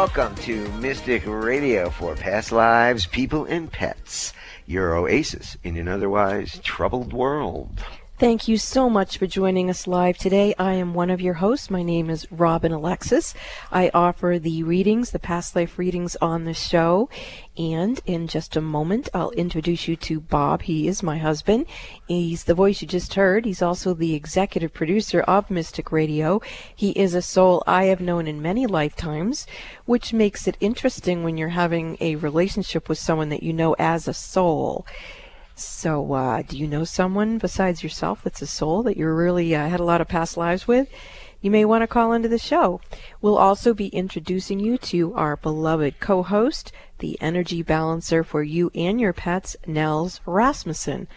welcome to Mystic Radio for past lives, people, and pets. Your oasis in an otherwise troubled world. Thank you so much for joining us live today. I am one of your hosts. My name is Robin Alexis. I offer the readings, the past life readings on the show. And in just a moment, I'll introduce you to Bob. He is my husband. He's the voice you just heard. He's also the executive producer of Mystic Radio. He is a soul I have known in many lifetimes, which makes it interesting when you're having a relationship with someone that you know as a soul. So, uh, do you know someone besides yourself that's a soul that you really uh, had a lot of past lives with? You may want to call into the show. We'll also be introducing you to our beloved co host, the energy balancer for you and your pets, Nels Rasmussen.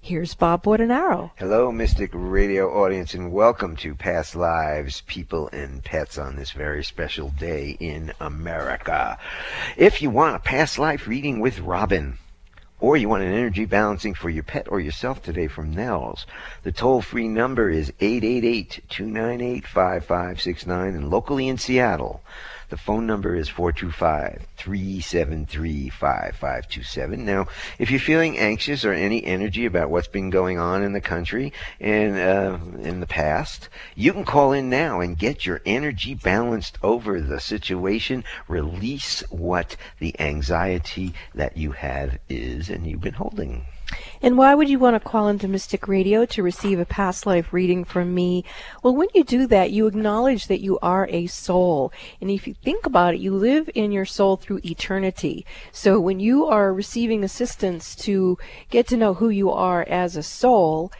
Here's Bob Bordenaro. Hello, Mystic Radio audience, and welcome to Past Lives, People, and Pets on this very special day in America. If you want a past life reading with Robin, or you want an energy balancing for your pet or yourself today from Nels. The toll free number is 888 298 5569 and locally in Seattle. The phone number is 425 373 5527. Now, if you're feeling anxious or any energy about what's been going on in the country and uh, in the past, you can call in now and get your energy balanced over the situation. Release what the anxiety that you have is and you've been holding. And why would you want to call into Mystic Radio to receive a past life reading from me? Well, when you do that, you acknowledge that you are a soul. And if you think about it, you live in your soul through eternity. So when you are receiving assistance to get to know who you are as a soul,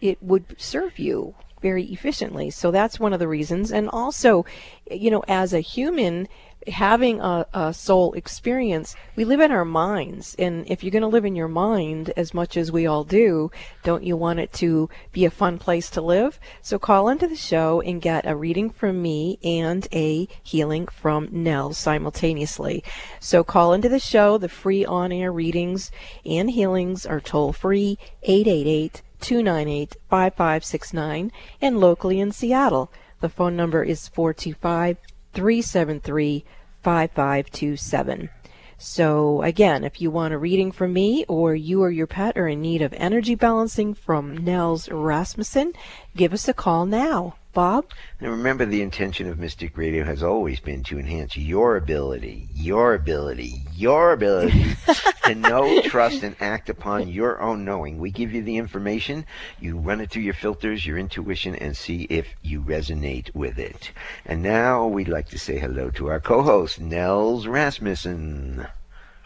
it would serve you very efficiently. So that's one of the reasons. And also, you know, as a human, having a, a, soul experience, we live in our minds. And if you're going to live in your mind as much as we all do, don't you want it to be a fun place to live? So call into the show and get a reading from me and a healing from Nels simultaneously. So call into the show. The free on air readings and healings are toll free 888 298 5569 and locally in Seattle. The phone number is 425 373 5527. So, again, if you want a reading from me or you or your pet are in need of energy balancing from Nels Rasmussen, give us a call now. Bob? And remember, the intention of Mystic Radio has always been to enhance your ability, your ability, your ability to know, trust, and act upon your own knowing. We give you the information, you run it through your filters, your intuition, and see if you resonate with it. And now we'd like to say hello to our co host, Nels Rasmussen.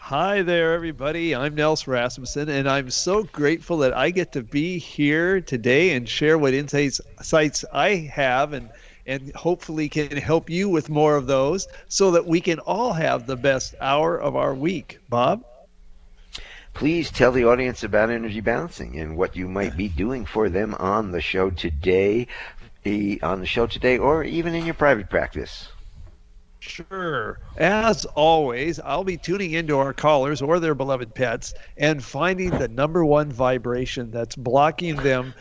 Hi there, everybody. I'm Nels Rasmussen, and I'm so grateful that I get to be here today and share what insights, I have and and hopefully can help you with more of those so that we can all have the best hour of our week. Bob? Please tell the audience about energy balancing and what you might be doing for them on the show today, eh, on the show today, or even in your private practice. Sure. As always, I'll be tuning into our callers or their beloved pets and finding the number one vibration that's blocking them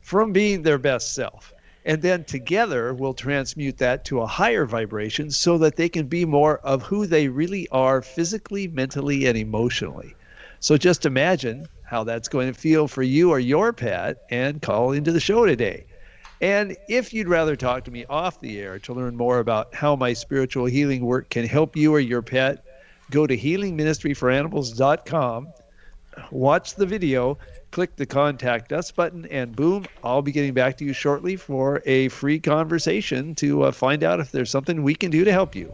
from being their best self. And then together we'll transmute that to a higher vibration so that they can be more of who they really are physically, mentally, and emotionally. So just imagine how that's going to feel for you or your pet and call into the show today. And if you'd rather talk to me off the air to learn more about how my spiritual healing work can help you or your pet, go to healingministryforanimals.com, watch the video, click the contact us button, and boom, I'll be getting back to you shortly for a free conversation to uh, find out if there's something we can do to help you.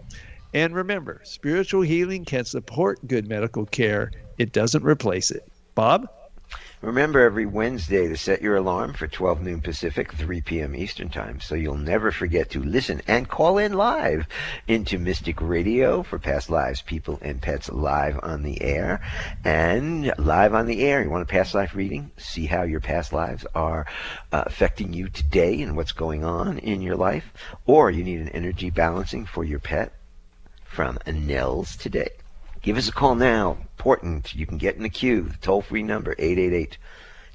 And remember, spiritual healing can support good medical care, it doesn't replace it. Bob? Remember every Wednesday to set your alarm for 12 noon Pacific, 3 p.m. Eastern Time, so you'll never forget to listen and call in live into Mystic Radio for past lives, people, and pets live on the air. And live on the air, you want a past life reading? See how your past lives are uh, affecting you today and what's going on in your life? Or you need an energy balancing for your pet from Nels today. Give us a call now. Important. You can get in the queue. Toll free number 888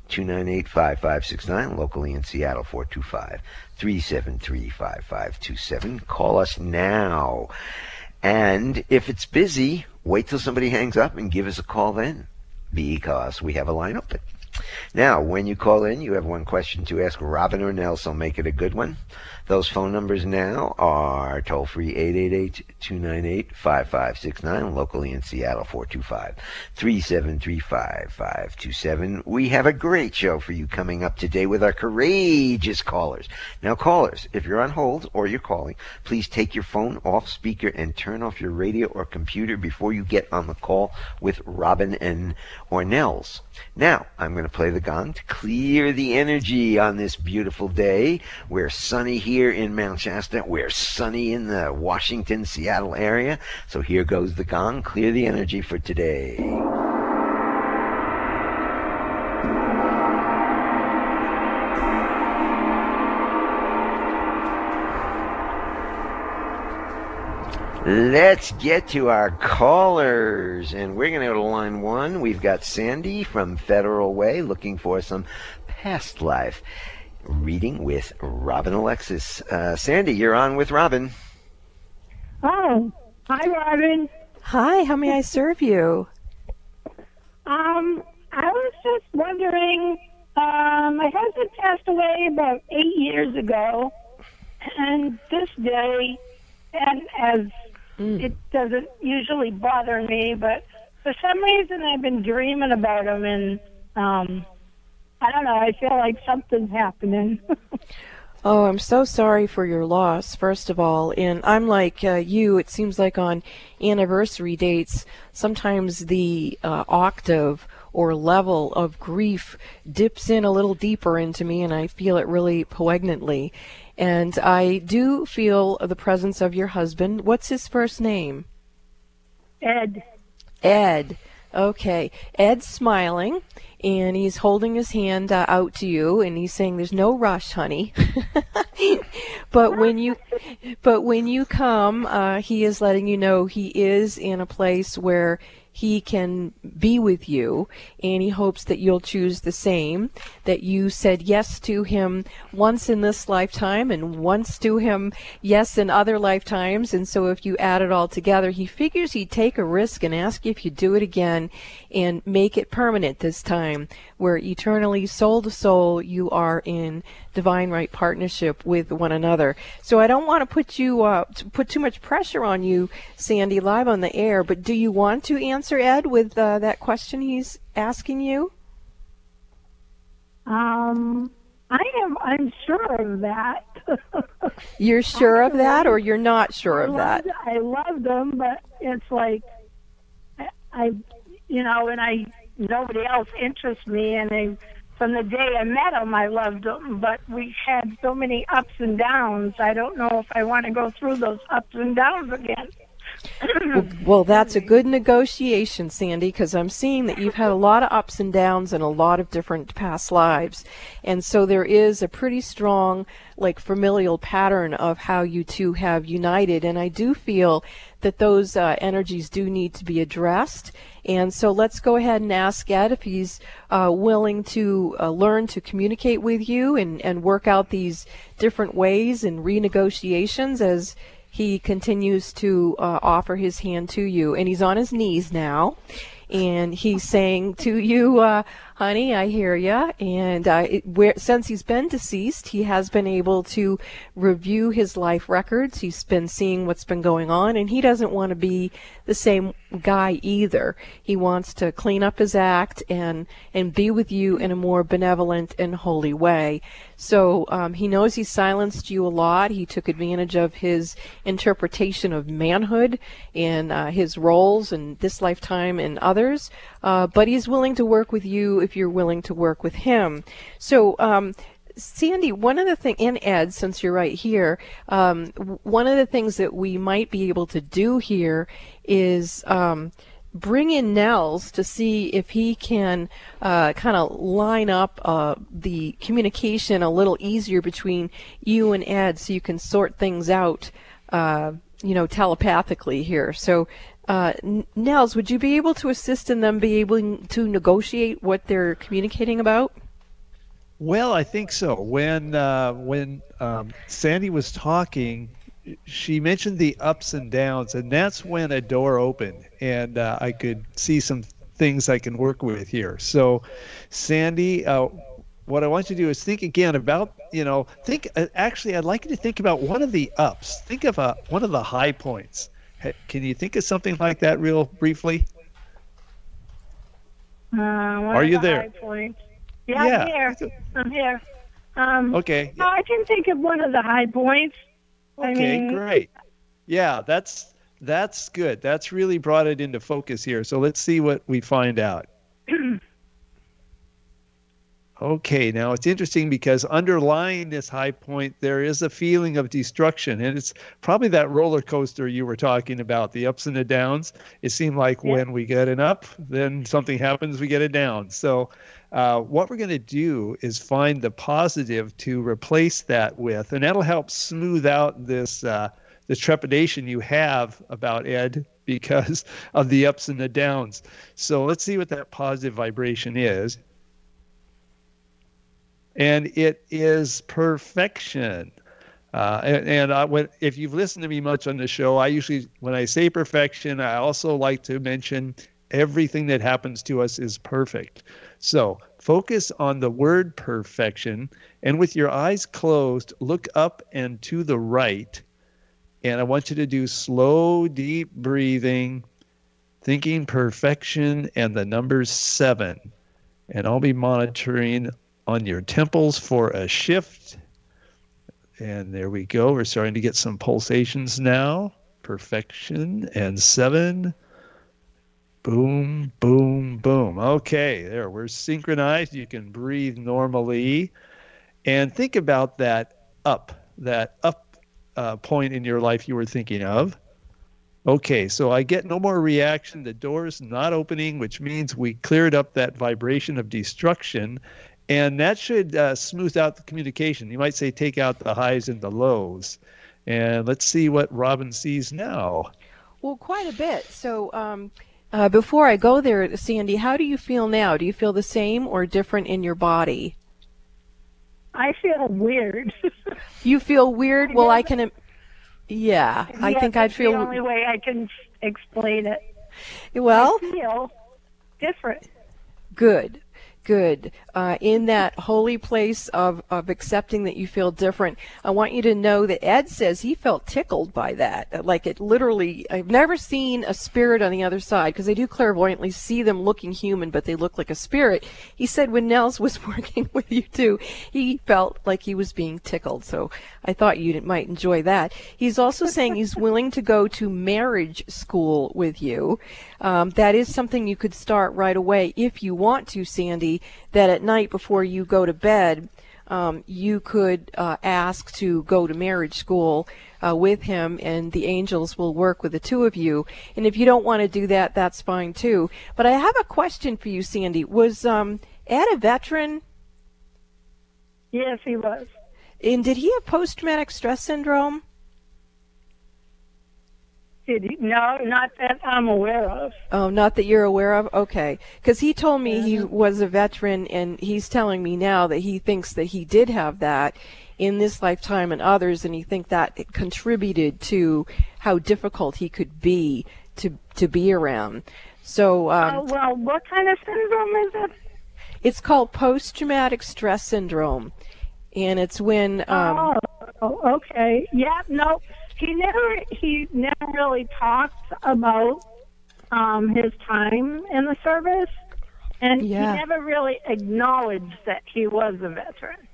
298 5569. Locally in Seattle 425 373 5527. Call us now. And if it's busy, wait till somebody hangs up and give us a call then because we have a line open. Now, when you call in, you have one question to ask Robin or Nels. I'll make it a good one. Those phone numbers now are toll free 888 298 5569, locally in Seattle 425 373 5527. We have a great show for you coming up today with our courageous callers. Now, callers, if you're on hold or you're calling, please take your phone off speaker and turn off your radio or computer before you get on the call with Robin and or Nels. Now, I'm going to play the gong to clear the energy on this beautiful day. We're sunny here in Mount Shasta. We're sunny in the Washington, Seattle area. So here goes the gong. Clear the energy for today. Let's get to our callers. And we're going to go to line one. We've got Sandy from Federal Way looking for some past life reading with Robin Alexis. Uh, Sandy, you're on with Robin. Oh, hi, Robin. Hi, how may I serve you? Um, I was just wondering. Um, my husband passed away about eight years ago, and this day, and as it doesn't usually bother me, but for some reason I've been dreaming about him, and um, I don't know. I feel like something's happening. Oh, I'm so sorry for your loss, first of all. And I'm like uh, you, it seems like on anniversary dates, sometimes the uh, octave or level of grief dips in a little deeper into me, and I feel it really poignantly. And I do feel the presence of your husband. What's his first name? Ed. Ed. Okay. Ed's smiling and he's holding his hand uh, out to you and he's saying there's no rush honey but when you but when you come uh, he is letting you know he is in a place where he can be with you and he hopes that you'll choose the same that you said yes to him once in this lifetime and once to him yes in other lifetimes. And so if you add it all together he figures he'd take a risk and ask you if you do it again and make it permanent this time where eternally soul to soul you are in divine right partnership with one another. So i don't want to put you uh, put too much pressure on you sandy live on the air but do you want to answer ed with uh, that question he's asking you? Um, I am unsure of that. you're sure of that or you're not sure I of that? I love them, but it's like I, I, you know, and I nobody else interests me, and I, from the day I met him, I loved him, but we had so many ups and downs. I don't know if I want to go through those ups and downs again. Well, that's a good negotiation, Sandy, because I'm seeing that you've had a lot of ups and downs in a lot of different past lives. And so there is a pretty strong, like, familial pattern of how you two have united. And I do feel that those uh, energies do need to be addressed. And so let's go ahead and ask Ed if he's uh, willing to uh, learn to communicate with you and, and work out these different ways and renegotiations as he continues to uh, offer his hand to you. And he's on his knees now. And he's saying to you, uh, honey, I hear ya. And uh, it, where, since he's been deceased, he has been able to review his life records. He's been seeing what's been going on, and he doesn't want to be the same guy either. He wants to clean up his act and and be with you in a more benevolent and holy way. So um, he knows he silenced you a lot. He took advantage of his interpretation of manhood and uh, his roles in this lifetime and others. Uh, but he's willing to work with you if you're willing to work with him. So. Um, Sandy, one of the things, and Ed, since you're right here, um, one of the things that we might be able to do here is um, bring in Nels to see if he can uh, kind of line up uh, the communication a little easier between you and Ed so you can sort things out, uh, you know, telepathically here. So, uh, Nels, would you be able to assist in them be able to negotiate what they're communicating about? Well, I think so. When uh, when um, Sandy was talking, she mentioned the ups and downs, and that's when a door opened, and uh, I could see some things I can work with here. So, Sandy, uh, what I want you to do is think again about, you know, think. Uh, actually, I'd like you to think about one of the ups. Think of a, one of the high points. Can you think of something like that, real briefly? Uh, Are you the there? Yeah, Yeah. I'm here. I'm here. Um, Okay. no, I can think of one of the high points. I Okay, mean- great. Yeah, that's that's good. That's really brought it into focus here. So let's see what we find out. Okay, now it's interesting because underlying this high point there is a feeling of destruction and it's probably that roller coaster you were talking about, the ups and the downs. It seemed like Yeah. when we get an up, then something happens, we get a down. So uh, what we're going to do is find the positive to replace that with, and that'll help smooth out this uh, this trepidation you have about Ed because of the ups and the downs. So let's see what that positive vibration is. And it is perfection. Uh, and and I, when, if you've listened to me much on the show, I usually, when I say perfection, I also like to mention everything that happens to us is perfect. So focus on the word perfection, and with your eyes closed, look up and to the right. And I want you to do slow, deep breathing, thinking perfection and the number seven. And I'll be monitoring on your temples for a shift. And there we go. We're starting to get some pulsations now. Perfection and seven. Boom, boom, boom. Okay, there. We're synchronized. You can breathe normally. And think about that up, that up uh, point in your life you were thinking of. Okay, so I get no more reaction. The door's not opening, which means we cleared up that vibration of destruction. And that should uh, smooth out the communication. You might say take out the highs and the lows. And let's see what Robin sees now. Well, quite a bit. So, um, uh, before I go there, Sandy, how do you feel now? Do you feel the same or different in your body? I feel weird. You feel weird? Well, I can. im- Yeah, I Yes, think I'd feel. the only way I can explain it. Well, I feel different. good good uh, in that holy place of, of accepting that you feel different. I want you to know that ed says he felt tickled by that. Like it literally i've never seen a spirit on the other side because i do clairvoyantly see them looking human but they look like a spirit. He said when nels was working with you too he felt like he was being tickled. So i thought you might enjoy that. He's also saying he's willing to go to marriage school with you. Um, that is something you could start right away if you want to, Sandy. That at night before you go to bed, um, you could uh, ask to go to marriage school uh, with him, and the angels will work with the two of you. And if you don't want to do that, that's fine too. But I have a question for you, Sandy. Was um, Ed a veteran? Yes, he was. And did he have post-traumatic stress syndrome? He? No, not that I'm aware of. Oh, not that you're aware of? Okay. Because he told me he was a veteran, and he's telling me now that he thinks that he did have that in this lifetime and others, and he think that it contributed to how difficult he could be to to be around. So um, oh, well, what kind of syndrome is it? it's called post-traumatic stress syndrome, and it's when um, oh, okay. Yeah, no, he never he never really talked about um, his time in the service, and Yeah. he never really acknowledged that he was a veteran.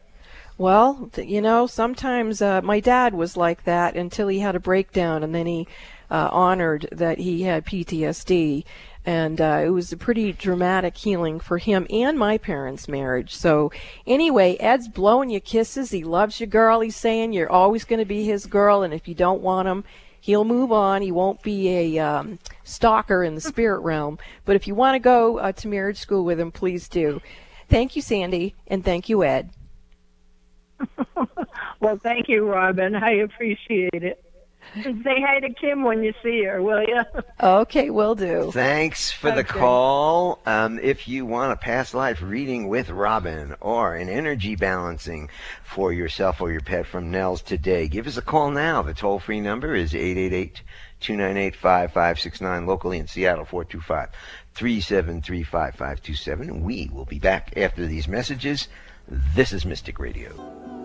Well, th- you know, sometimes uh, my dad was like that until he had a breakdown, and then he uh, honored that he had PTSD, and uh, it was a pretty dramatic healing for him and my parents' marriage. So, anyway, Ed's blowing you kisses. He loves you, girl. He's saying you're always going to be his girl, and if you don't want him, he'll move on. He won't be a um, stalker in the spirit realm. But if you want to go uh, to marriage school with him, please do. Thank you, Sandy, and thank you, Ed. well, thank you, Robin. I appreciate it. And say hi to Kim when you see her, will you? Okay, will do. Thanks for the call. Um, if you want a past life reading with Robin or an energy balancing for yourself or your pet from Nels today, give us a call now. The toll free number is 888 298 5569, locally in Seattle 425 373 5527. We will be back after these messages. This is Mystic Radio.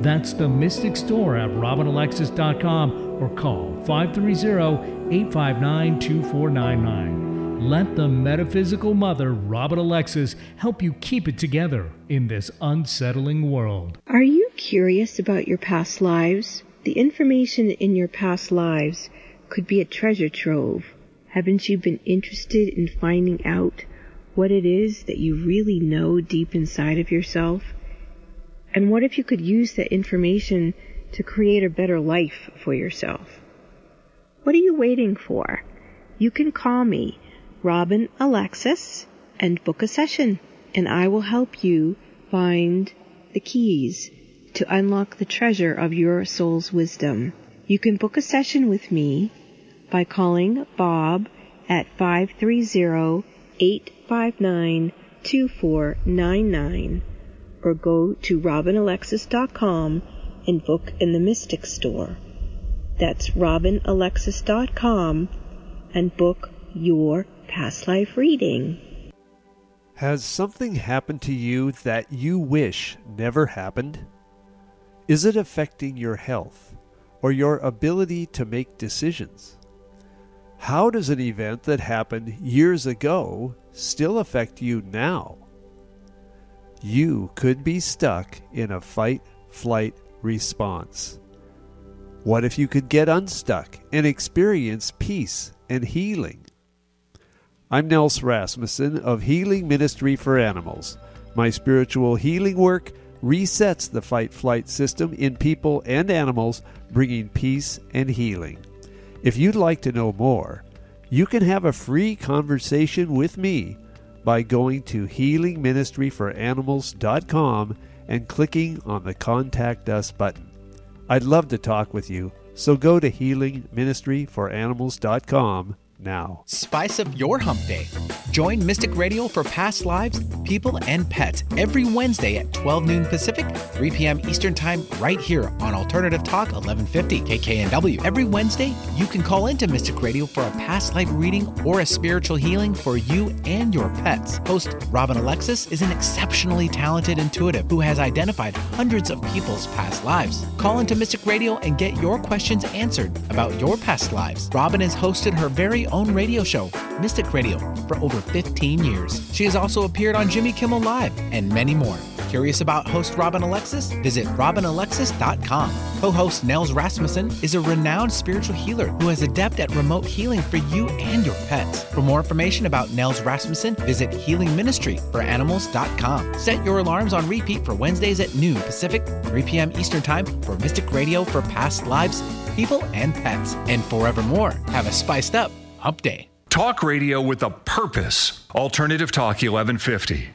That's the Mystic Store at robinalexis.com or call 530 859 2499. Let the metaphysical mother, Robin Alexis, help you keep it together in this unsettling world. Are you curious about your past lives? The information in your past lives could be a treasure trove. Haven't you been interested in finding out what it is that you really know deep inside of yourself? And what if you could use that information to create a better life for yourself? What are you waiting for? You can call me, Robin Alexis, and book a session, and I will help you find the keys to unlock the treasure of your soul's wisdom. You can book a session with me by calling Bob at 530-859-2499 or go to robinalexis.com and book in the Mystic Store. That's robinalexis.com and book your past life reading. Has something happened to you that you wish never happened? Is it affecting your health or your ability to make decisions? How does an event that happened years ago still affect you now? You could be stuck in a fight flight response. What if you could get unstuck and experience peace and healing? I'm Nels Rasmussen of Healing Ministry for Animals. My spiritual healing work resets the fight flight system in people and animals, bringing peace and healing. If you'd like to know more, you can have a free conversation with me by going to healingministryforanimals.com and clicking on the Contact Us button. I'd love to talk with you, so go to healingministryforanimals.com now. Spice up your hump day. Join Mystic Radio for past lives, people, and pets every Wednesday at 12 noon Pacific, 3 p.m. Eastern Time, right here on Alternative Talk 1150 KKNW. Every Wednesday, you can call into Mystic Radio for a past life reading or a spiritual healing for you and your pets. Host Robin Alexis is an exceptionally talented intuitive who has identified hundreds of people's past lives. Call into Mystic Radio and get your questions answered about your past lives. Robin has hosted her very own radio show, Mystic Radio, for over 15 years. She has also appeared on Jimmy Kimmel Live and many more. Curious about host Robin Alexis? Visit robinalexis.com. Co host Nels Rasmussen is a renowned spiritual healer who is adept at remote healing for you and your pets. For more information about Nels Rasmussen, visit healingministryforanimals.com. Set your alarms on repeat for Wednesdays at noon Pacific, 3 p.m. Eastern Time for Mystic Radio for past lives, people, and pets. And forevermore, have a spiced up hump day. Talk radio with a purpose. Alternative Talk 1150.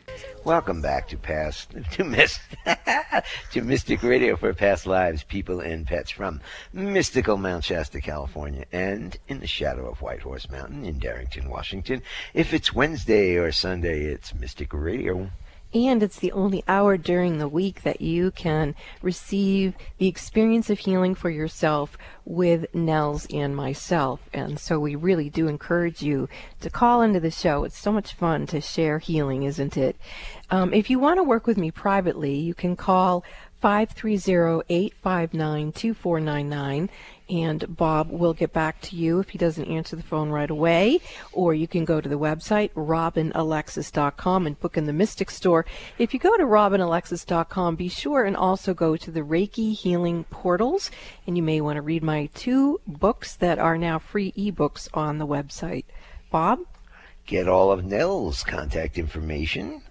Welcome back to past to Mist to Mystic Radio for Past Lives, People and Pets from mystical Mount Shasta, California, and in the shadow of White Horse Mountain in Darrington, Washington. If it's Wednesday or Sunday, it's Mystic Radio. And it's the only hour during the week that you can receive the experience of healing for yourself with Nels and myself. And so we really do encourage you to call into the show. It's so much fun to share healing, isn't it? Um, if you want to work with me privately, you can call 530-859-2499 and Bob will get back to you if he doesn't answer the phone right away. Or you can go to the website, robinalexis.com, and book in the Mystic Store. If you go to robinalexis.com, be sure and also go to the Reiki Healing Portals, and you may want to read my two books that are now free ebooks on the website. Bob? Get all of Nels' contact information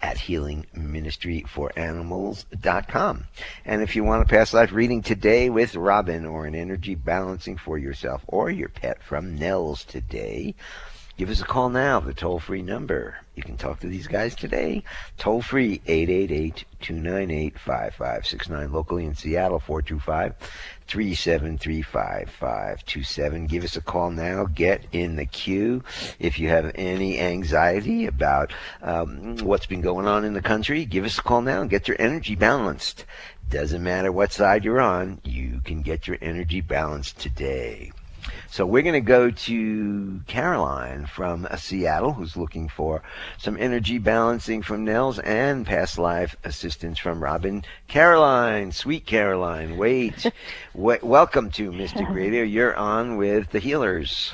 at healingministryforanimals.com. And if you want a past life reading today with Robin or an energy balancing for yourself or your pet from Nels today, give us a call now, the toll free number. You can talk to these guys today. Toll free 888 298 5569. Locally in Seattle 425 373 5527. Give us a call now. Get in the queue. If you have any anxiety about um, what's been going on in the country, give us a call now and get your energy balanced. Doesn't matter what side you're on, you can get your energy balanced today. So we're going to go to Caroline from uh, Seattle, who's looking for some energy balancing from Nels and past life assistance from Robin. Caroline, sweet Caroline, wait. w- welcome to Mystic Radio. You're on with the healers.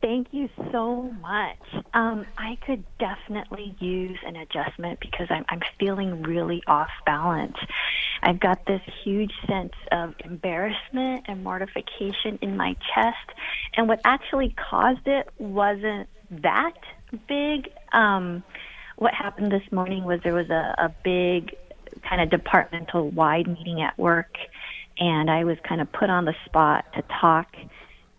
Thank you so much. Um, I could definitely use an adjustment because I'm, I'm feeling really off balance. I've got this huge sense of embarrassment and mortification in my chest. And what actually caused it wasn't that big. Um, what happened this morning was there was a, a big kind of departmental wide meeting at work, and I was kind of put on the spot to talk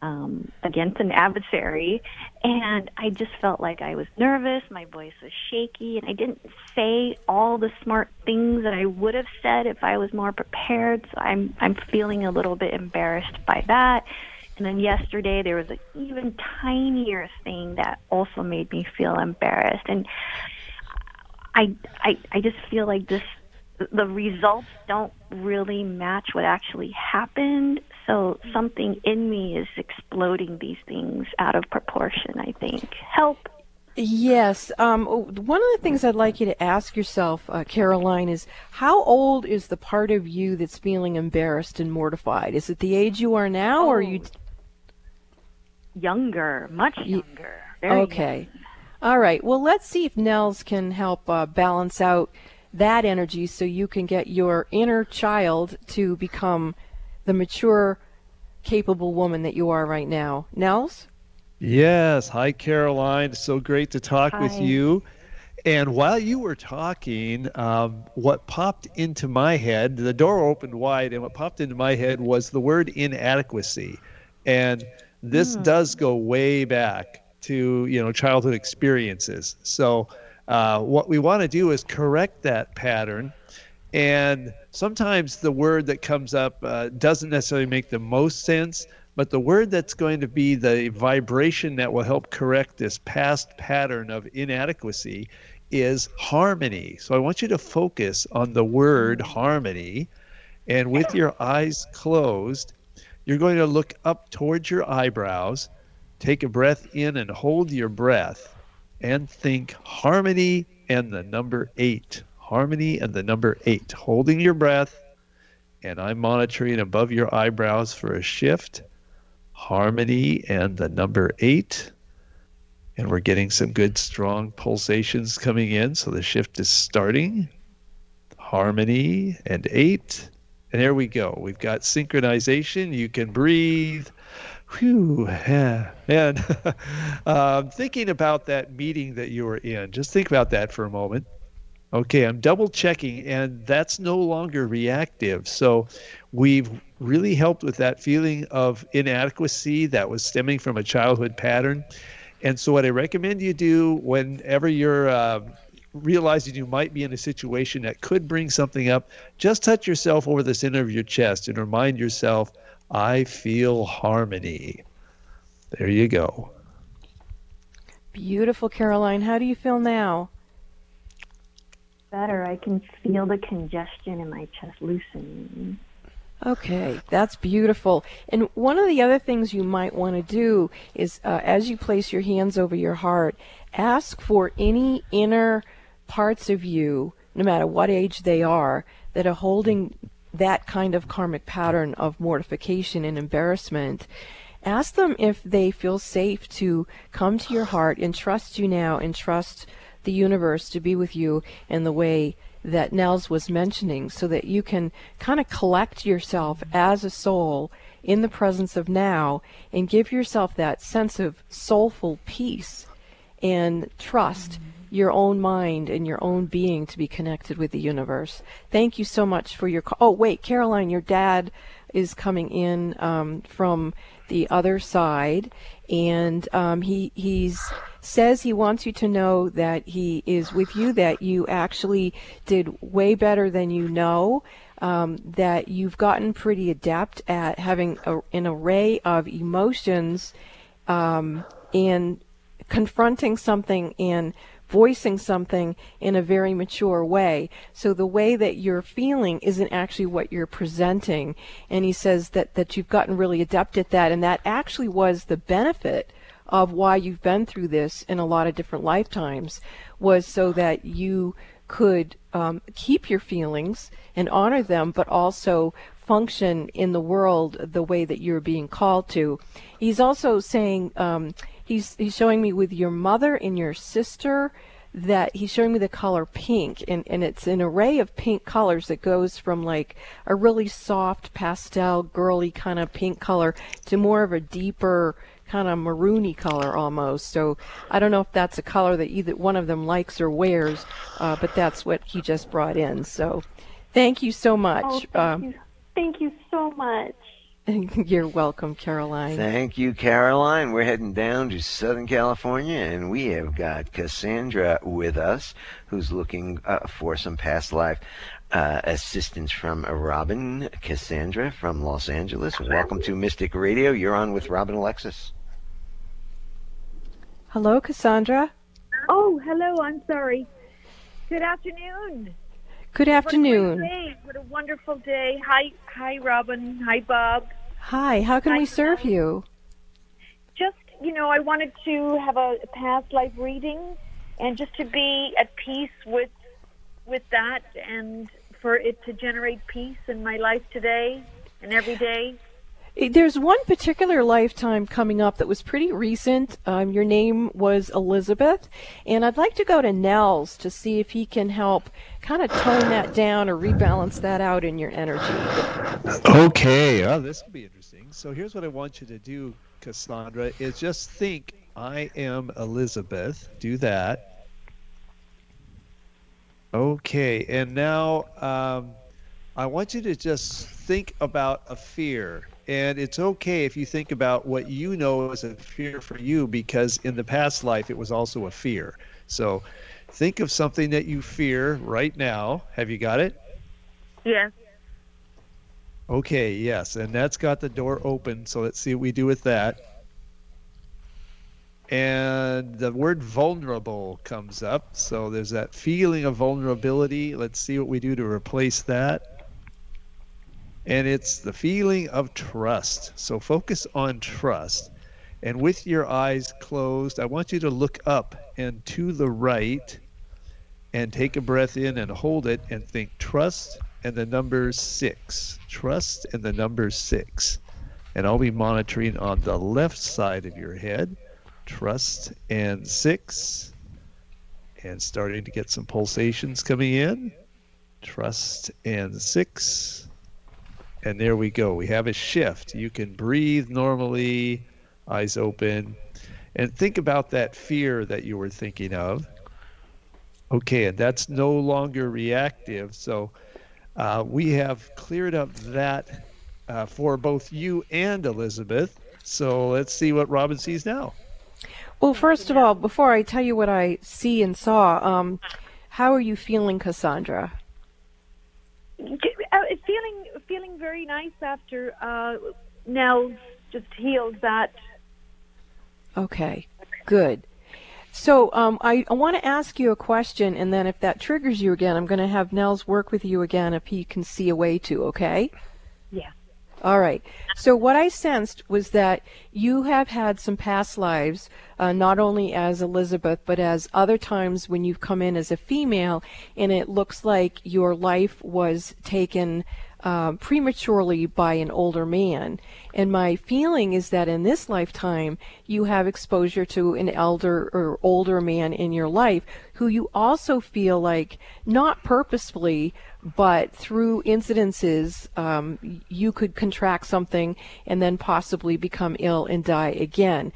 um, against an adversary, and I just felt like I was nervous. My voice was shaky, and I didn't say all the smart things that I would have said if I was more prepared. So I'm I'm feeling a little bit embarrassed by that. And then yesterday there was an even tinier thing that also made me feel embarrassed, and I I I just feel like this the results don't really match what actually happened. So something in me is exploding these things out of proportion, I think. Help. Yes. Um, one of the things I'd like you to ask yourself, uh, Caroline, is how old is the part of you that's feeling embarrassed and mortified? Is it the age you are now, oh, or are you t- younger, much younger? Very okay. Young. All right. Well, let's see if Nels can help uh, balance out that energy so you can get your inner child to become the mature, capable woman that you are right now. Nels? Yes. Hi, Caroline. So great to talk Hi. with you. And while you were talking, um, what popped into my head, the door opened wide, and what popped into my head was the word inadequacy. And this does go way back to you know childhood experiences. So uh, what we want to do is correct that pattern. And sometimes the word that comes up uh, doesn't necessarily make the most sense, but the word that's going to be the vibration that will help correct this past pattern of inadequacy is harmony. So I want you to focus on the word harmony. And with your eyes closed, you're going to look up towards your eyebrows, take a breath in and hold your breath, and think harmony and the number eight. Harmony and the number eight. Holding your breath, and I'm monitoring above your eyebrows for a shift. Harmony and the number eight. And we're getting some good, strong pulsations coming in. So the shift is starting. Harmony and eight. And there we go. We've got synchronization. You can breathe. Whew. Yeah. And um, thinking about that meeting that you were in, just think about that for a moment. Okay, I'm double checking, and that's no longer reactive. So we've really helped with that feeling of inadequacy that was stemming from a childhood pattern. And so, what I recommend you do whenever you're uh, realizing you might be in a situation that could bring something up, just touch yourself over the center of your chest and remind yourself, I feel harmony. There you go. Beautiful, Caroline. How do you feel now? Better. I can feel the congestion in my chest loosening. Okay, that's beautiful. And one of the other things you might want to do is, uh, as you place your hands over your heart, ask for any inner parts of you, no matter what age they are, that are holding that kind of karmic pattern of mortification and embarrassment. Ask them if they feel safe to come to your heart and trust you now and trust the universe to be with you in the way that Nels was mentioning so that you can kind of collect yourself as a soul in the presence of now and give yourself that sense of soulful peace and trust your own mind and your own being to be connected with the universe. Thank you so much for your call. Oh, wait, Caroline, your dad is coming in um, from the other side, and um, he he's says he wants you to know that he is with you, that you actually did way better than you know, um, that you've gotten pretty adept at having a, an array of emotions um, and confronting something and voicing something in a very mature way. So the way that you're feeling isn't actually what you're presenting. And he says that, that you've gotten really adept at that. And that actually was the benefit of why you've been through this in a lot of different lifetimes was so that you could um, keep your feelings and honor them, but also function in the world the way that you're being called to. He's also saying um, he's he's showing me with your mother and your sister that he's showing me the color pink and, and it's an array of pink colors that goes from like a really soft pastel girly kind of pink color to more of a deeper kind of maroony color almost. So I don't know if that's a color that either one of them likes or wears, uh, but that's what he just brought in. So thank you so much. Oh, thank, um, you. thank you so much. You're welcome, Caroline. Thank you, Caroline. We're heading down to Southern California, and we have got Cassandra with us, who's looking uh, for some past life uh, assistance from Robin. Cassandra from Los Angeles. Welcome to Mystic Radio. You're on with Robin Alexis. Hello, Cassandra. Oh, hello. I'm sorry. Good afternoon. Good afternoon. What a, what a wonderful day. Hi, hi, Robin. Hi, Bob. Hi. How can hi, we serve you? Just, you know, I wanted to have a past life reading, and just to be at peace with with that, and for it to generate peace in my life today and every day. There's one particular lifetime coming up that was pretty recent. Um, your name was Elizabeth, and I'd like to go to Nels to see if he can help kind of tone that down or rebalance that out in your energy. Okay, oh, this will be interesting. So here's what I want you to do, Cassandra, is just think I am Elizabeth. Do that. Okay, and now um, I want you to just think about a fear and it's okay if you think about what you know as a fear for you, because in the past life it was also a fear. So think of something that you fear right now. Have you got it? Yes. Okay, yes. And that's got the door open. So let's see what we do with that. And the word vulnerable comes up. So there's that feeling of vulnerability. Let's see what we do to replace that and it's the feeling of trust. So focus on trust. And with your eyes closed, I want you to look up and to the right and take a breath in and hold it and think trust and the number six. Trust and the number six. And I'll be monitoring on the left side of your head. Trust and six. And starting to get some pulsations coming in. Trust and six and there we go. We have a shift. You can breathe normally, eyes open, and think about that fear that you were thinking of. Okay, and that's no longer reactive. So uh, we have cleared up that uh, for both you and Elizabeth. So let's see what Robin sees now. Well, first of all, before I tell you what I see and saw, um, how are you feeling, Cassandra? Uh, feeling feeling very nice after uh, just healed that. Okay, good. So um, I, I want to ask you a question, and then if that triggers you again, I'm going to have Nels work with you again if he can see a way to. Okay? Yeah. All right. So what I sensed was that you have had some past lives, uh, not only as Elizabeth, but as other times when you've come in as a female, and it looks like your life was taken uh, prematurely by an older man. And my feeling is that in this lifetime, you have exposure to an elder or older man in your life who you also feel like, not purposefully, but through incidences, um, you could contract something and then possibly become ill and die again.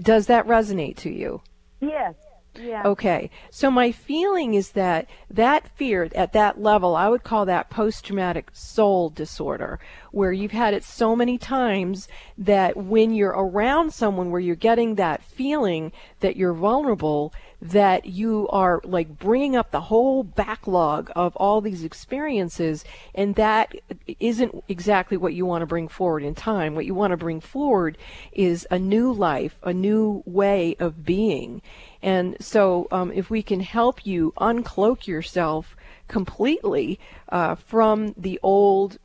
Does that resonate to you? Yes. Yeah. Okay. So my feeling is that that fear at that level, I would call that post traumatic soul disorder, where you've had it so many times that when you're around someone where you're getting that feeling that you're vulnerable, that you are like bringing up the whole backlog of all these experiences, and that isn't exactly what you want to bring forward in time. What you want to bring forward is a new life, a new way of being. And so, um, if we can help you uncloak yourself completely uh, from the old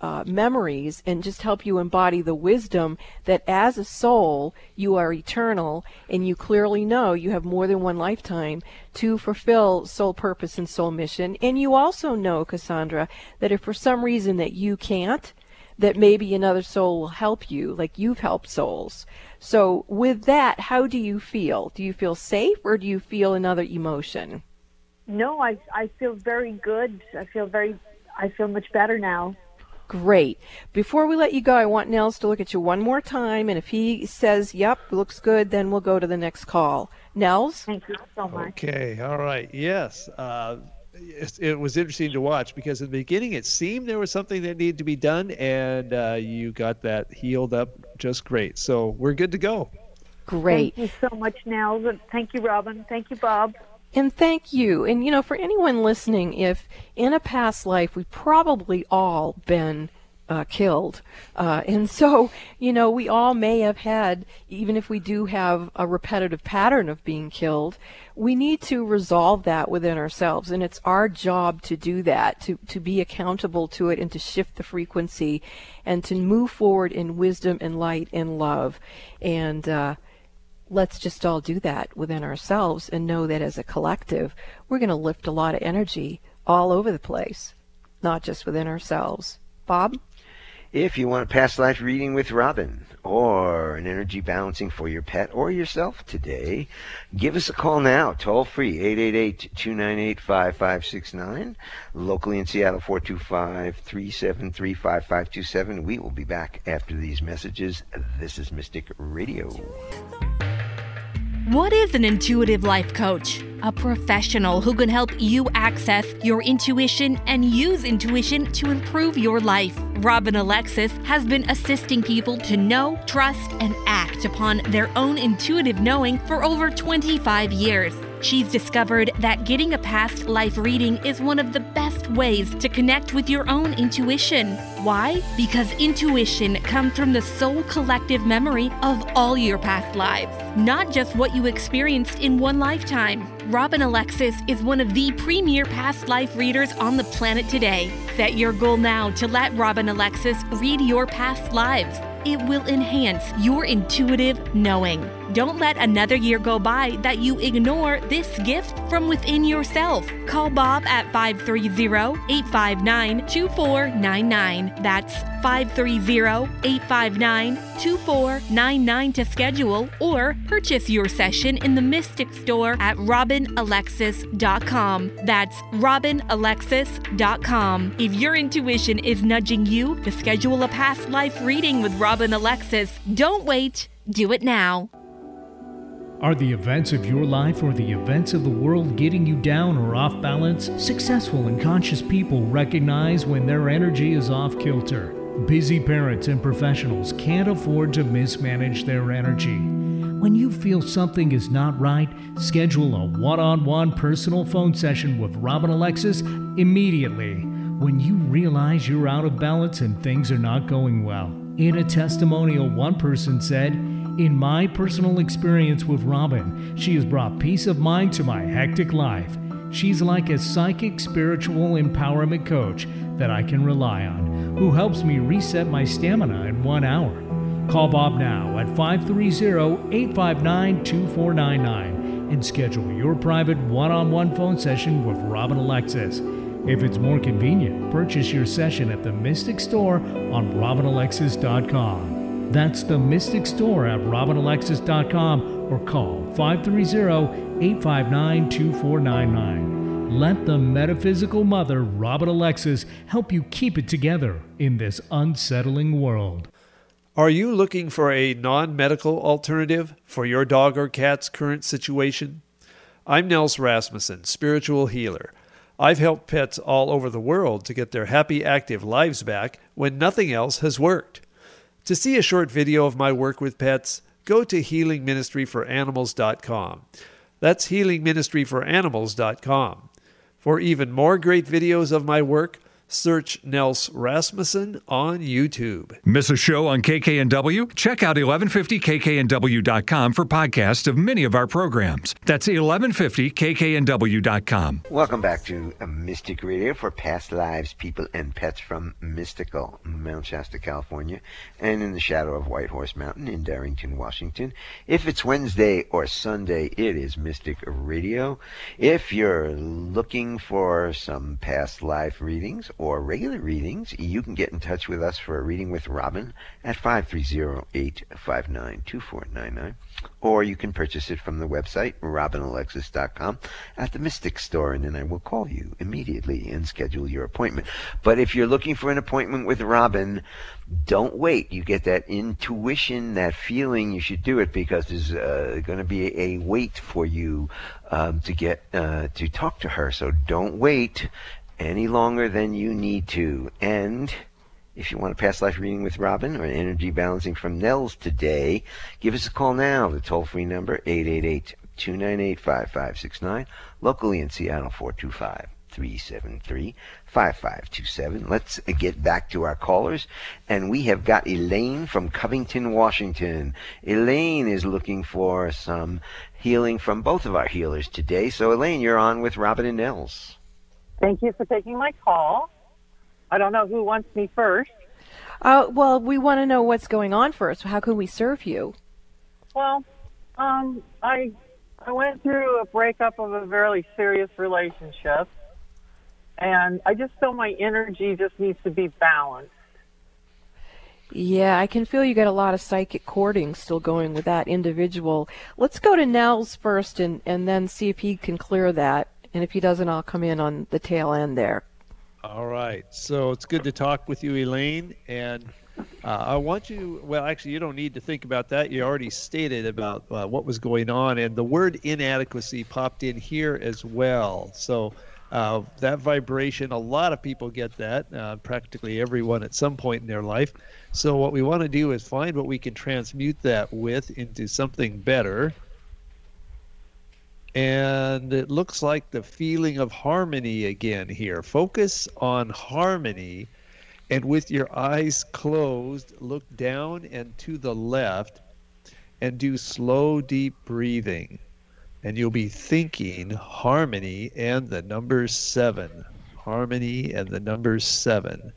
uh, memories and just help you embody the wisdom that as a soul you are eternal and you clearly know you have more than one lifetime to fulfill soul purpose and soul mission. And you also know cassandra that if for some reason that you can't that maybe another soul will help you like you've helped souls so with that how do you feel do you feel safe or do you feel another emotion no i i feel very good i feel very i feel much better now Great. Before we let you go, I want Nels to look at you one more time, and if he says, yep, looks good, then we'll go to the next call. Nels? Thank you so much. Okay, all right. Yes. Uh, it, it, was interesting to watch because in the beginning it seemed there was something that needed to be done, and uh, you got that healed up just great. So we're good to go. Great. Thank you so much, Nels. Thank you, Robin. Thank you, Bob. And thank you. And you know, for anyone listening, if in a past life we've probably all been uh, killed. Uh, and so, you know, we all may have had, even if we do have a repetitive pattern of being killed, we need to resolve that within ourselves. And it's our job to do that, to, to be accountable to it and to shift the frequency and to move forward in wisdom and light and love. And, uh, let's just all do that within ourselves and know that as a collective, we're going to lift a lot of energy all over the place, not just within ourselves. Bob? If you want a past life reading with Robin or an energy balancing for your pet or yourself today, give us a call now, toll free, 888-298-5569, locally in Seattle, 425-373-5527. We will be back after these messages. This is Mystic Radio. What is an intuitive life coach? A professional who can help you access your intuition and use intuition to improve your life. Robin Alexis has been assisting people to know, trust, and act upon their own intuitive knowing for over 25 years. She's discovered that getting a past life reading is one of the best ways to connect with your own intuition. Why? Because intuition comes from the soul collective memory of all your past lives, not just what you experienced in one lifetime. Robin Alexis is one of the premier past life readers on the planet today. Set your goal now to let Robin Alexis read your past lives it will enhance your intuitive knowing. Don't let another year go by that you ignore this gift from within yourself. Call Bob at 530 859 2499. That's 530 859 2499 to schedule or purchase your session in the Mystic Store at robinalexis.com. That's robinalexis.com. If your intuition is nudging you to schedule a past life reading with Robin Alexis, don't wait, do it now. Are the events of your life or the events of the world getting you down or off balance? Successful and conscious people recognize when their energy is off kilter. Busy parents and professionals can't afford to mismanage their energy. When you feel something is not right, schedule a one on one personal phone session with Robin Alexis immediately when you realize you're out of balance and things are not going well. In a testimonial, one person said, In my personal experience with Robin, she has brought peace of mind to my hectic life. She's like a psychic spiritual empowerment coach that I can rely on, who helps me reset my stamina in one hour. Call Bob now at 530 859 2499 and schedule your private one on one phone session with Robin Alexis. If it's more convenient, purchase your session at the Mystic Store on robinalexis.com. That's the Mystic Store at robinalexis.com or call 530 859 2499. Let the metaphysical mother, Robin Alexis, help you keep it together in this unsettling world. Are you looking for a non medical alternative for your dog or cat's current situation? I'm Nels Rasmussen, spiritual healer. I've helped pets all over the world to get their happy, active lives back when nothing else has worked. To see a short video of my work with pets, go to healingministryforanimals.com. That's healingministryforanimals.com. For even more great videos of my work, search Nels Rasmussen on YouTube. Miss a show on KKNW? Check out 1150kknw.com for podcasts of many of our programs. That's 1150kknw.com. Welcome back to Mystic Radio for past lives, people, and pets from mystical Mount Shasta, California, and in the shadow of White Horse Mountain in Darrington, Washington. If it's Wednesday or Sunday, it is Mystic Radio. If you're looking for some past life readings or regular readings, you can get in touch with us for a reading with Robin at 530-859-2499. Or you can purchase it from the website, robinalexis.com, at the Mystic Store, and then I will call you immediately and schedule your appointment. But if you're looking for an appointment with Robin, don't wait. You get that intuition, that feeling you should do it because there's uh, going to be a wait for you um, to get uh, to talk to her. So don't wait any longer than you need to. And if you want a past life reading with Robin or energy balancing from Nels today, give us a call now. The toll free number 888 298 5569. Locally in Seattle 425 373 5527. Let's get back to our callers. And we have got Elaine from Covington, Washington. Elaine is looking for some healing from both of our healers today. So, Elaine, you're on with Robin and Nels. Thank you for taking my call. I don't know who wants me first. Uh, well, we want to know what's going on first. How can we serve you? Well, um, I I went through a breakup of a very serious relationship, and I just feel my energy just needs to be balanced. Yeah, I can feel you got a lot of psychic courting still going with that individual. Let's go to Nels first and, and then see if he can clear that. And if he doesn't, I'll come in on the tail end there. All right. So it's good to talk with you, Elaine. And uh, I want you, well, actually, you don't need to think about that. You already stated about uh, what was going on. And the word inadequacy popped in here as well. So uh, that vibration, a lot of people get that, uh, practically everyone at some point in their life. So what we want to do is find what we can transmute that with into something better and it looks like the feeling of harmony again here. Focus on harmony, and with your eyes closed, look down and to the left, and do slow, deep breathing. And you'll be thinking harmony and the number seven. Harmony and the number seven.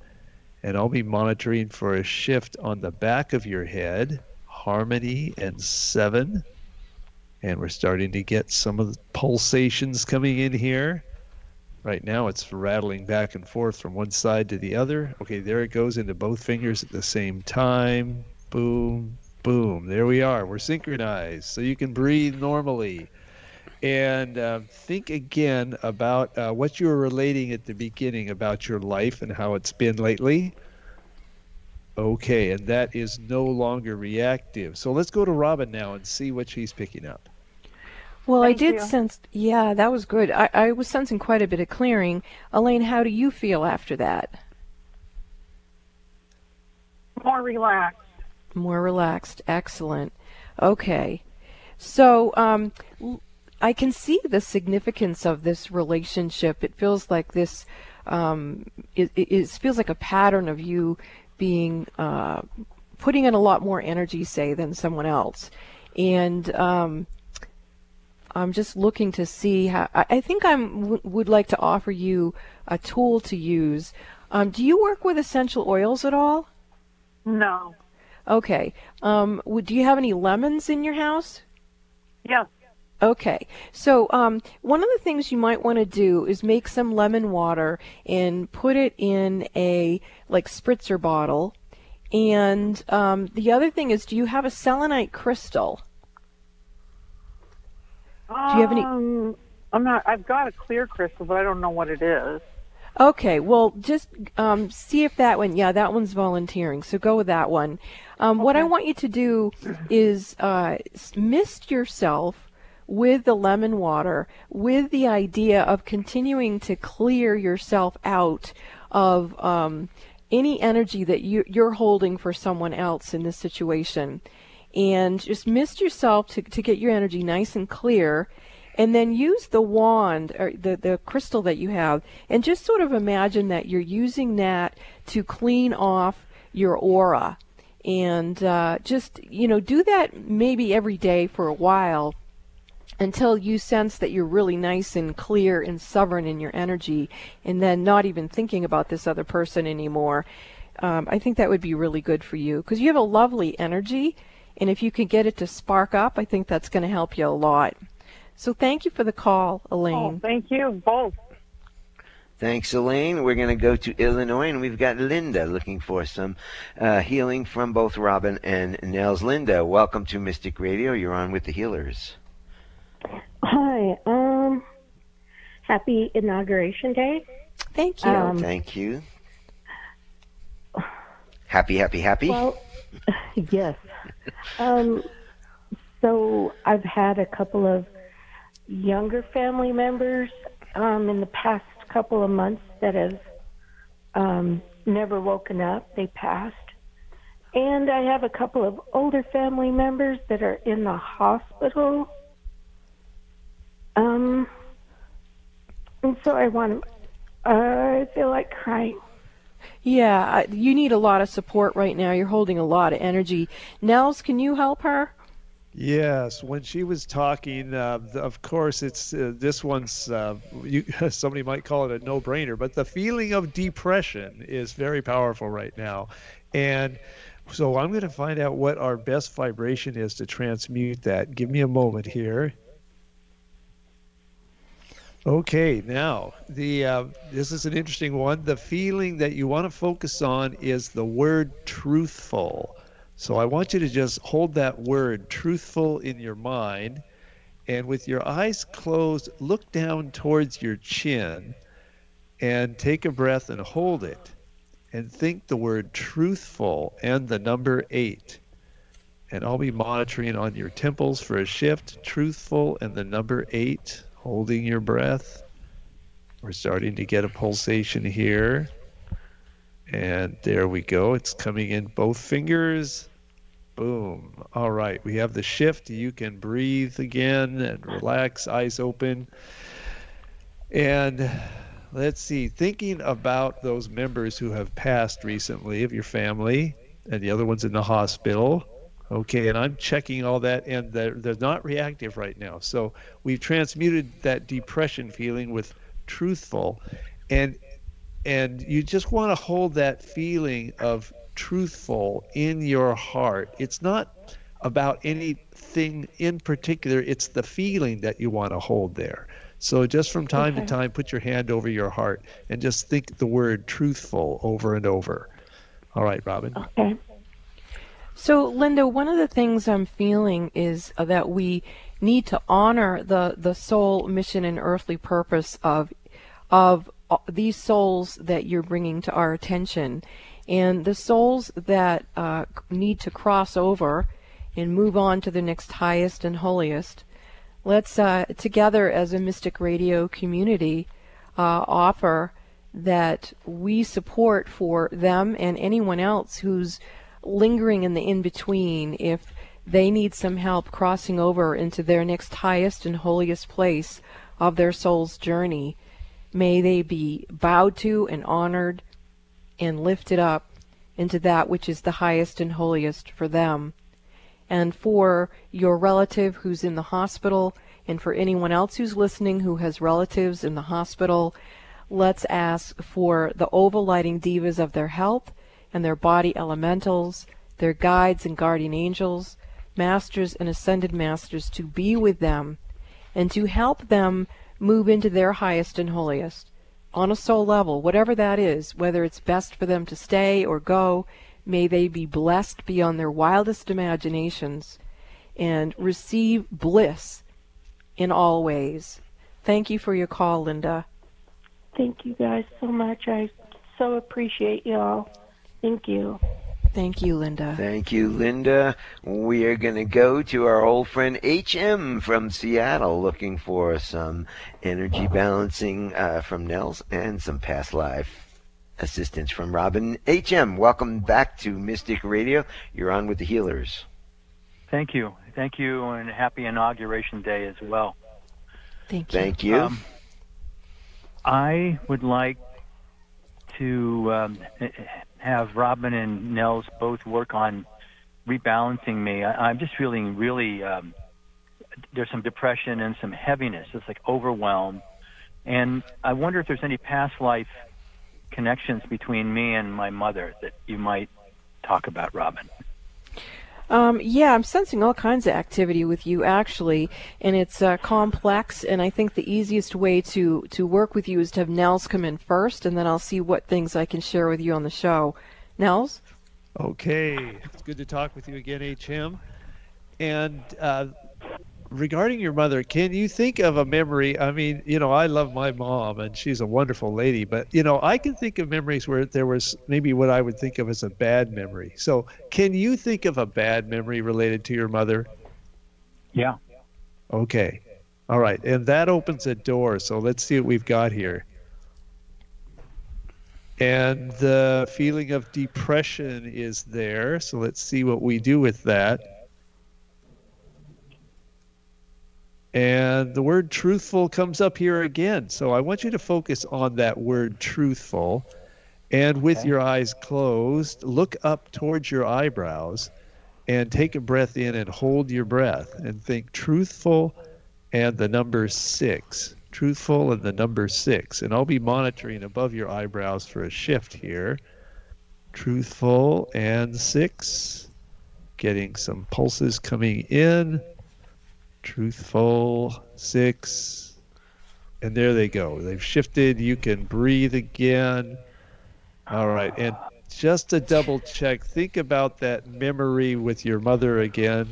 And I'll be monitoring for a shift on the back of your head. Harmony and seven and we're starting to get some of the pulsations coming in here. Right now, it's rattling back and forth from one side to the other. Okay, there it goes into both fingers at the same time. Boom, boom. There we are. We're synchronized, so you can breathe normally. And uh, think again about uh, what you were relating at the beginning about your life and how it's been lately. Okay, and that is no longer reactive. So let's go to Robin now and see what she's picking up. Well, Thank I did you. sense, yeah, that was good. I, I was sensing quite a bit of clearing. Elaine, how do you feel after that? More relaxed. More relaxed. Excellent. Okay. So, um, I can see the significance of this relationship. It feels like this, um, it, it, it feels like a pattern of you being, uh, putting in a lot more energy, say, than someone else. And um, I'm just looking to see how. I, think I w- would like to offer you a tool to use. Um, do you work with essential oils at all? No. Okay. Um, would, do you have any lemons in your house? Yes. Okay, so um, one of the things you might want to do is make some lemon water and put it in a like spritzer bottle. And um, the other thing is, do you have a selenite crystal? Do you have any? Um, I'm not. I've got a clear crystal, but I don't know what it is. Okay, well, just um, see if that one. Yeah, that one's volunteering, so go with that one. Um, okay. What I want you to do is uh, mist yourself with the lemon water, with the idea of continuing to clear yourself out of um, any energy that you, you're holding for someone else in this situation. And just mist yourself to, to get your energy nice and clear and then use the wand or the, the crystal that you have and just sort of imagine that you're using that to clean off your aura and uh, just you know do that maybe every day for a while until you sense that you're really nice and clear and sovereign in your energy and then not even thinking about this other person anymore. Um, I think that would be really good for you because you have a lovely energy. And if you can get it to spark up, I think that's going to help you a lot. So thank you for the call, Elaine. Oh, thank you both. Thanks, Elaine. We're going to go to Illinois, and we've got Linda looking for some uh, healing from both Robin and Nels. Linda, welcome to Mystic Radio. You're on with the healers. Hi. Um, happy inauguration day. Thank you. Um, Thank you. Happy, happy, happy. Well, yes. Um, so I've had a couple of younger family members um, in the past couple of months that have um, never woken up. They passed. And I have a couple of older family members that are in the hospital um, and so I want to, uh, I feel like crying. Yeah, you need a lot of support right now. You're holding a lot of energy. Nels, can you help her? Yes, when she was talking, uh, of course, it's uh, this one's. Uh, you, somebody might call it a no-brainer, but the feeling of depression is very powerful right now, and so I'm going to find out what our best vibration is to transmute that. Give me a moment here. Okay, now the uh, this is an interesting one. The feeling that you want to focus on is the word truthful. So I want you to just hold that word truthful in your mind, and with your eyes closed, look down towards your chin, and take a breath and hold it, and think the word truthful and the number eight. And I'll be monitoring on your temples for a shift, truthful and the number eight holding your breath. We're starting to get a pulsation here. And there we go. It's coming in both fingers. Boom. All right. We have the shift. You can breathe again and relax, eyes open. And let's see, thinking about those members who have passed recently of your family and the other ones in the hospital. Okay, and I'm checking all that, and they're, they're not reactive right now. So we've transmuted that depression feeling with truthful, and and you just want to hold that feeling of truthful in your heart. It's not about anything in particular. It's the feeling that you want to hold there. So just from time okay. to time, put your hand over your heart and just think the word truthful over and over. All right, Robin. Okay. So, Linda, one of the things I'm feeling is that we need to honor the, the soul mission and earthly purpose of of uh, these souls that you're bringing to our attention, and the souls that uh, need to cross over and move on to the next highest and holiest. Let's uh, together as a Mystic Radio community uh, offer that we support for them and anyone else who's lingering in the in between, if they need some help crossing over into their next highest and holiest place of their soul's journey, may they be bowed to and honored and lifted up into that which is the highest and holiest for them. And for your relative who's in the hospital, and for anyone else who's listening who has relatives in the hospital, let's ask for the overlighting devas of their health and their body elementals, their guides and guardian angels, masters and ascended masters to be with them and to help them move into their highest and holiest on a soul level, whatever that is, whether it's best for them to stay or go, may they be blessed beyond their wildest imaginations and receive bliss in all ways. Thank you for your call, Linda. Thank you guys so much. I so appreciate y'all. Thank you. Thank you, Linda. Thank you, Linda. We are going to go to our old friend HM from Seattle looking for some energy balancing uh, from Nels and some past life assistance from Robin. HM, welcome back to Mystic Radio. You're on with the healers. Thank you. Thank you, and happy inauguration day as well. Thank you. Thank you. Um, I would like to um, have Robin and Nels both work on rebalancing me. I, I'm just feeling really um, there's some depression and some heaviness. It's like overwhelm, and I wonder if there's any past life connections between me and my mother that you might talk about, Robin. Um, yeah, I'm sensing all kinds of activity with you actually, and it's uh, complex. And I think the easiest way to to work with you is to have Nels come in first, and then I'll see what things I can share with you on the show. Nels. Okay, it's good to talk with you again, HM. And uh, regarding your mother, can you think of a memory? I mean, you know, I love my mom and she's a wonderful lady, but you know, I can think of memories where there was maybe what I would think of as a bad memory. So, can you think of a bad memory related to your mother? Yeah. Okay. All right. And that opens a door. So, let's see what we've got here. And the feeling of depression is there. So, let's see what we do with that. And the word truthful comes up here again. So I want you to focus on that word truthful. And with okay. your eyes closed, look up towards your eyebrows and take a breath in and hold your breath and think truthful and the number six. Truthful and the number six. And I'll be monitoring above your eyebrows for a shift here. Truthful and six. Getting some pulses coming in truthful six. And there they go. They've shifted. You can breathe again. All right. And just to double check think about that memory with your mother again.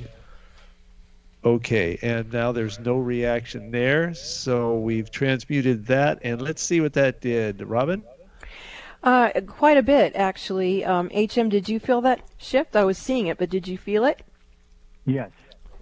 Okay. And now there's no reaction there. So we've transmuted that. And let's see what that did. Robin? Uh, quite a bit actually. Um, hm did you feel that shift? I was seeing it but did you feel it? Yes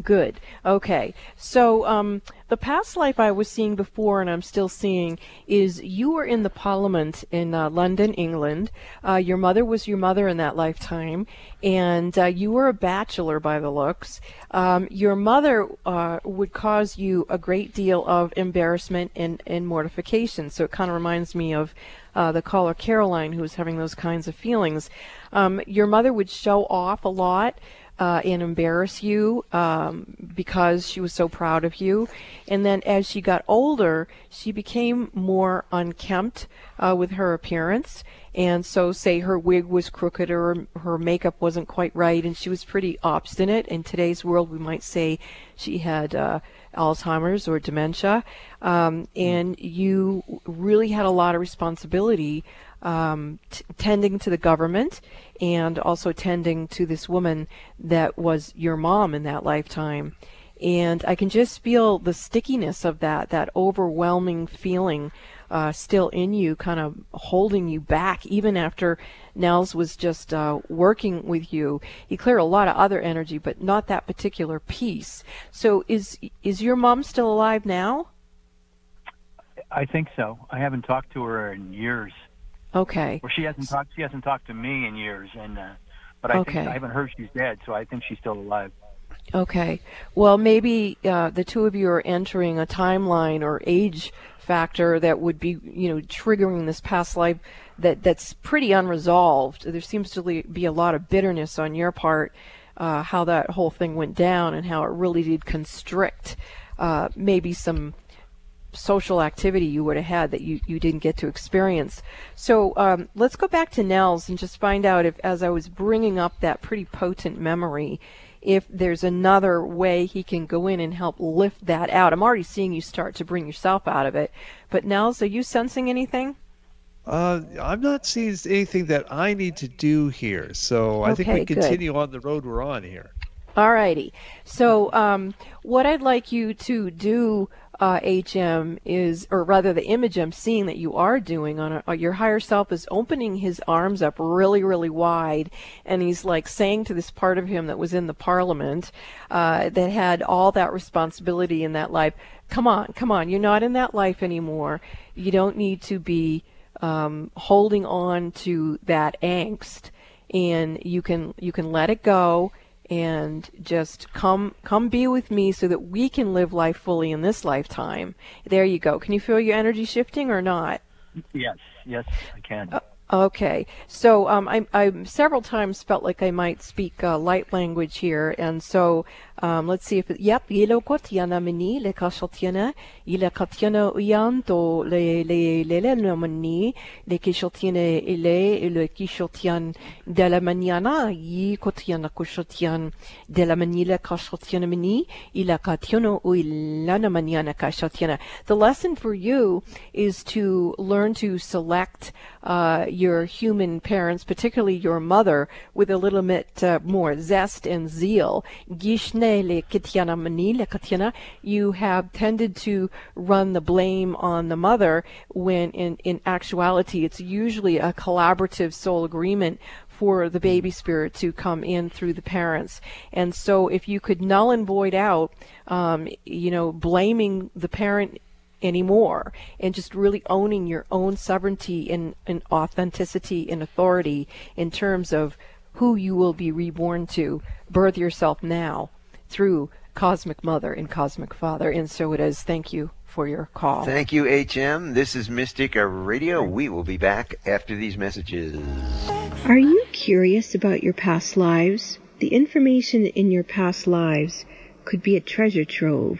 Good. Okay. So um, the past life I was seeing before, and I'm still seeing, is you were in the Parliament in uh, London, England. Uh, your mother was your mother in that lifetime, and uh, you were a bachelor by the looks. Um, your mother uh, would cause you a great deal of embarrassment and, and mortification. So it kind of reminds me of uh, the caller Caroline, who was having those kinds of feelings. Um, your mother would show off a lot uh, and embarrass you um, because she was so proud of you. And then as she got older, she became more unkempt uh, with her appearance. And so, say her wig was crooked or her makeup wasn't quite right, and she was pretty obstinate. In today's world, we might say she had uh, Alzheimer's or dementia. Um, and you really had a lot of responsibility um, t- tending to the government and also tending to this woman that was your mom in that lifetime. And I can just feel the stickiness of that, that overwhelming feeling uh, still in you, kind of holding you back, even after Nels was just uh, working with you. He cleared a lot of other energy, but not that particular piece. So, is is your mom still alive now? I think so. I haven't talked to her in years. Okay. Well, she hasn't talked. She hasn't talked to me in years, and uh, but I okay. think I haven't heard she's dead, so I think she's still alive. Okay. Well, maybe uh, the two of you are entering a timeline or age factor that would be, you know, triggering this past life that that's pretty unresolved. There seems to be a lot of bitterness on your part, uh, how that whole thing went down and how it really did constrict uh, maybe some social activity you would have had that you, you didn't get to experience. So um, let's go back to Nels and just find out if, as I was bringing up that pretty potent memory, if there's another way he can go in and help lift that out. I'm already seeing you start to bring yourself out of it. But Nels, are you sensing anything? Uh, I'm not seeing anything that I need to do here. So I think Okay, we good. continue on the road we're on here. All righty. So, um, what I'd like you to do, uh, HM, is, or rather, the image I'm seeing that you are doing on a, your higher self is opening his arms up really, really wide, and he's like saying to this part of him that was in the parliament, uh, that had all that responsibility in that life, come on, come on, you're not in that life anymore. You don't need to be um, holding on to that angst, and you can you can let it go and just come come be with me so that we can live life fully in this lifetime. There you go. Can you feel your energy shifting or not? Yes, yes, I can. Uh, Okay, so um, I, I several times felt like I might speak uh, light language here, and so um, let's see if it, yep, ilo kotiana mini le kashotiana, ila katiana uyanto le le le le no mani le kishotiana ile le kishotian de la maniana yi kotiana kushotian de la manila kashotiana mini ila katiano uilana maniana kashotiana. The lesson for you is to learn to select uh, your human parents, particularly your mother, with a little bit uh, more zest and zeal. You have tended to run the blame on the mother when in, in actuality it's usually a collaborative soul agreement for the baby spirit to come in through the parents. And so if you could null and void out, um, you know, blaming the parent anymore and just really owning your own sovereignty and, and authenticity and authority in terms of who you will be reborn to. Birth yourself now through Cosmic Mother and Cosmic Father. And so it is. Thank you for your call. Thank you, HM. This is Mystic Radio. We will be back after these messages. Are you curious about your past lives? The information in your past lives could be a treasure trove.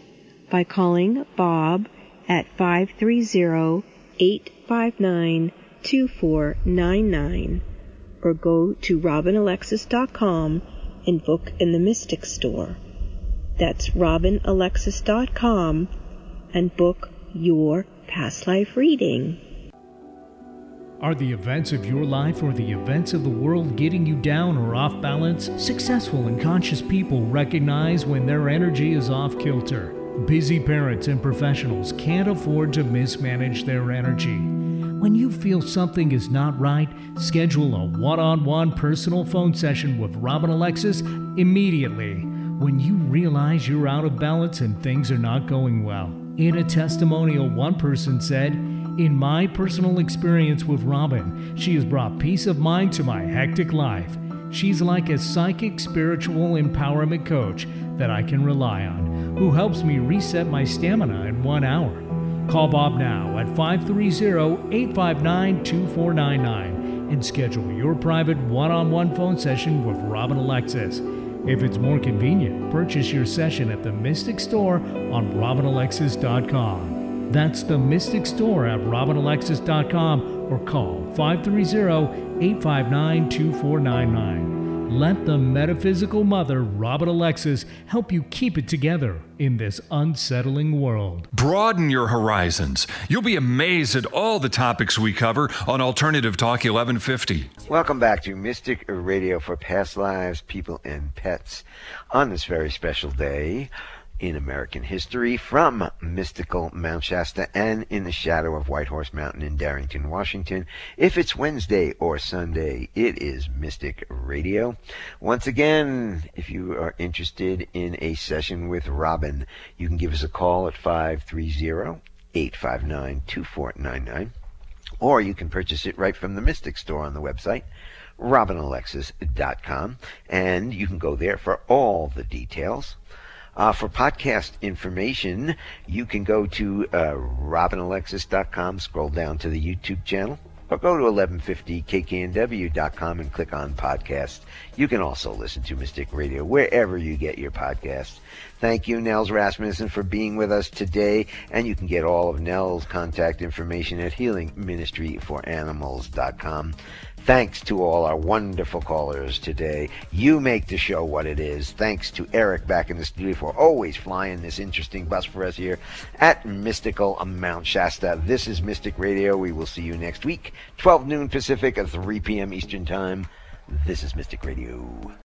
by calling Bob at 530-859-2499 or go to robinalexis.com and book in the Mystic Store. That's robinalexis.com and book your past life reading. Are the events of your life or the events of the world getting you down or off balance? Successful and conscious people recognize when their energy is off kilter. Busy parents and professionals can't afford to mismanage their energy. When you feel something is not right, schedule a one on one personal phone session with Robin Alexis immediately when you realize you're out of balance and things are not going well. In a testimonial, one person said, In my personal experience with Robin, she has brought peace of mind to my hectic life. She's like a psychic spiritual empowerment coach that I can rely on, who helps me reset my stamina in one hour. Call Bob now at 530 859 2499 and schedule your private one on one phone session with Robin Alexis. If it's more convenient, purchase your session at the Mystic Store on robinalexis.com. That's the Mystic Store at robinalexis.com or call 530 859 2499. Let the metaphysical mother, Robin Alexis, help you keep it together in this unsettling world. Broaden your horizons. You'll be amazed at all the topics we cover on Alternative Talk 1150. Welcome back to Mystic Radio for Past Lives, People, and Pets on this very special day in American history from mystical Mount Shasta and in the shadow of White Horse Mountain in Darrington, Washington. If it's Wednesday or Sunday, it is Mystic Radio. Once again, if you are interested in a session with Robin, you can give us a call at 530 859 2499 or you can purchase it right from the Mystic store on the website, robinalexis.com, and you can go there for all the details. Uh, for podcast information, you can go to uh, robinalexis.com, scroll down to the YouTube channel, or go to 1150kknw.com and click on podcasts. You can also listen to Mystic Radio wherever you get your podcasts. Thank you, Nels Rasmussen, for being with us today. And you can get all of Nels' contact information at healingministryforanimals.com. Thanks to all our wonderful callers today. You make the show what it is. Thanks to Eric back in the studio for always flying this interesting bus for us here at Mystical Mount Shasta. This is Mystic Radio. We will see you next week, 12 noon Pacific, 3 p.m. Eastern Time. This is Mystic Radio.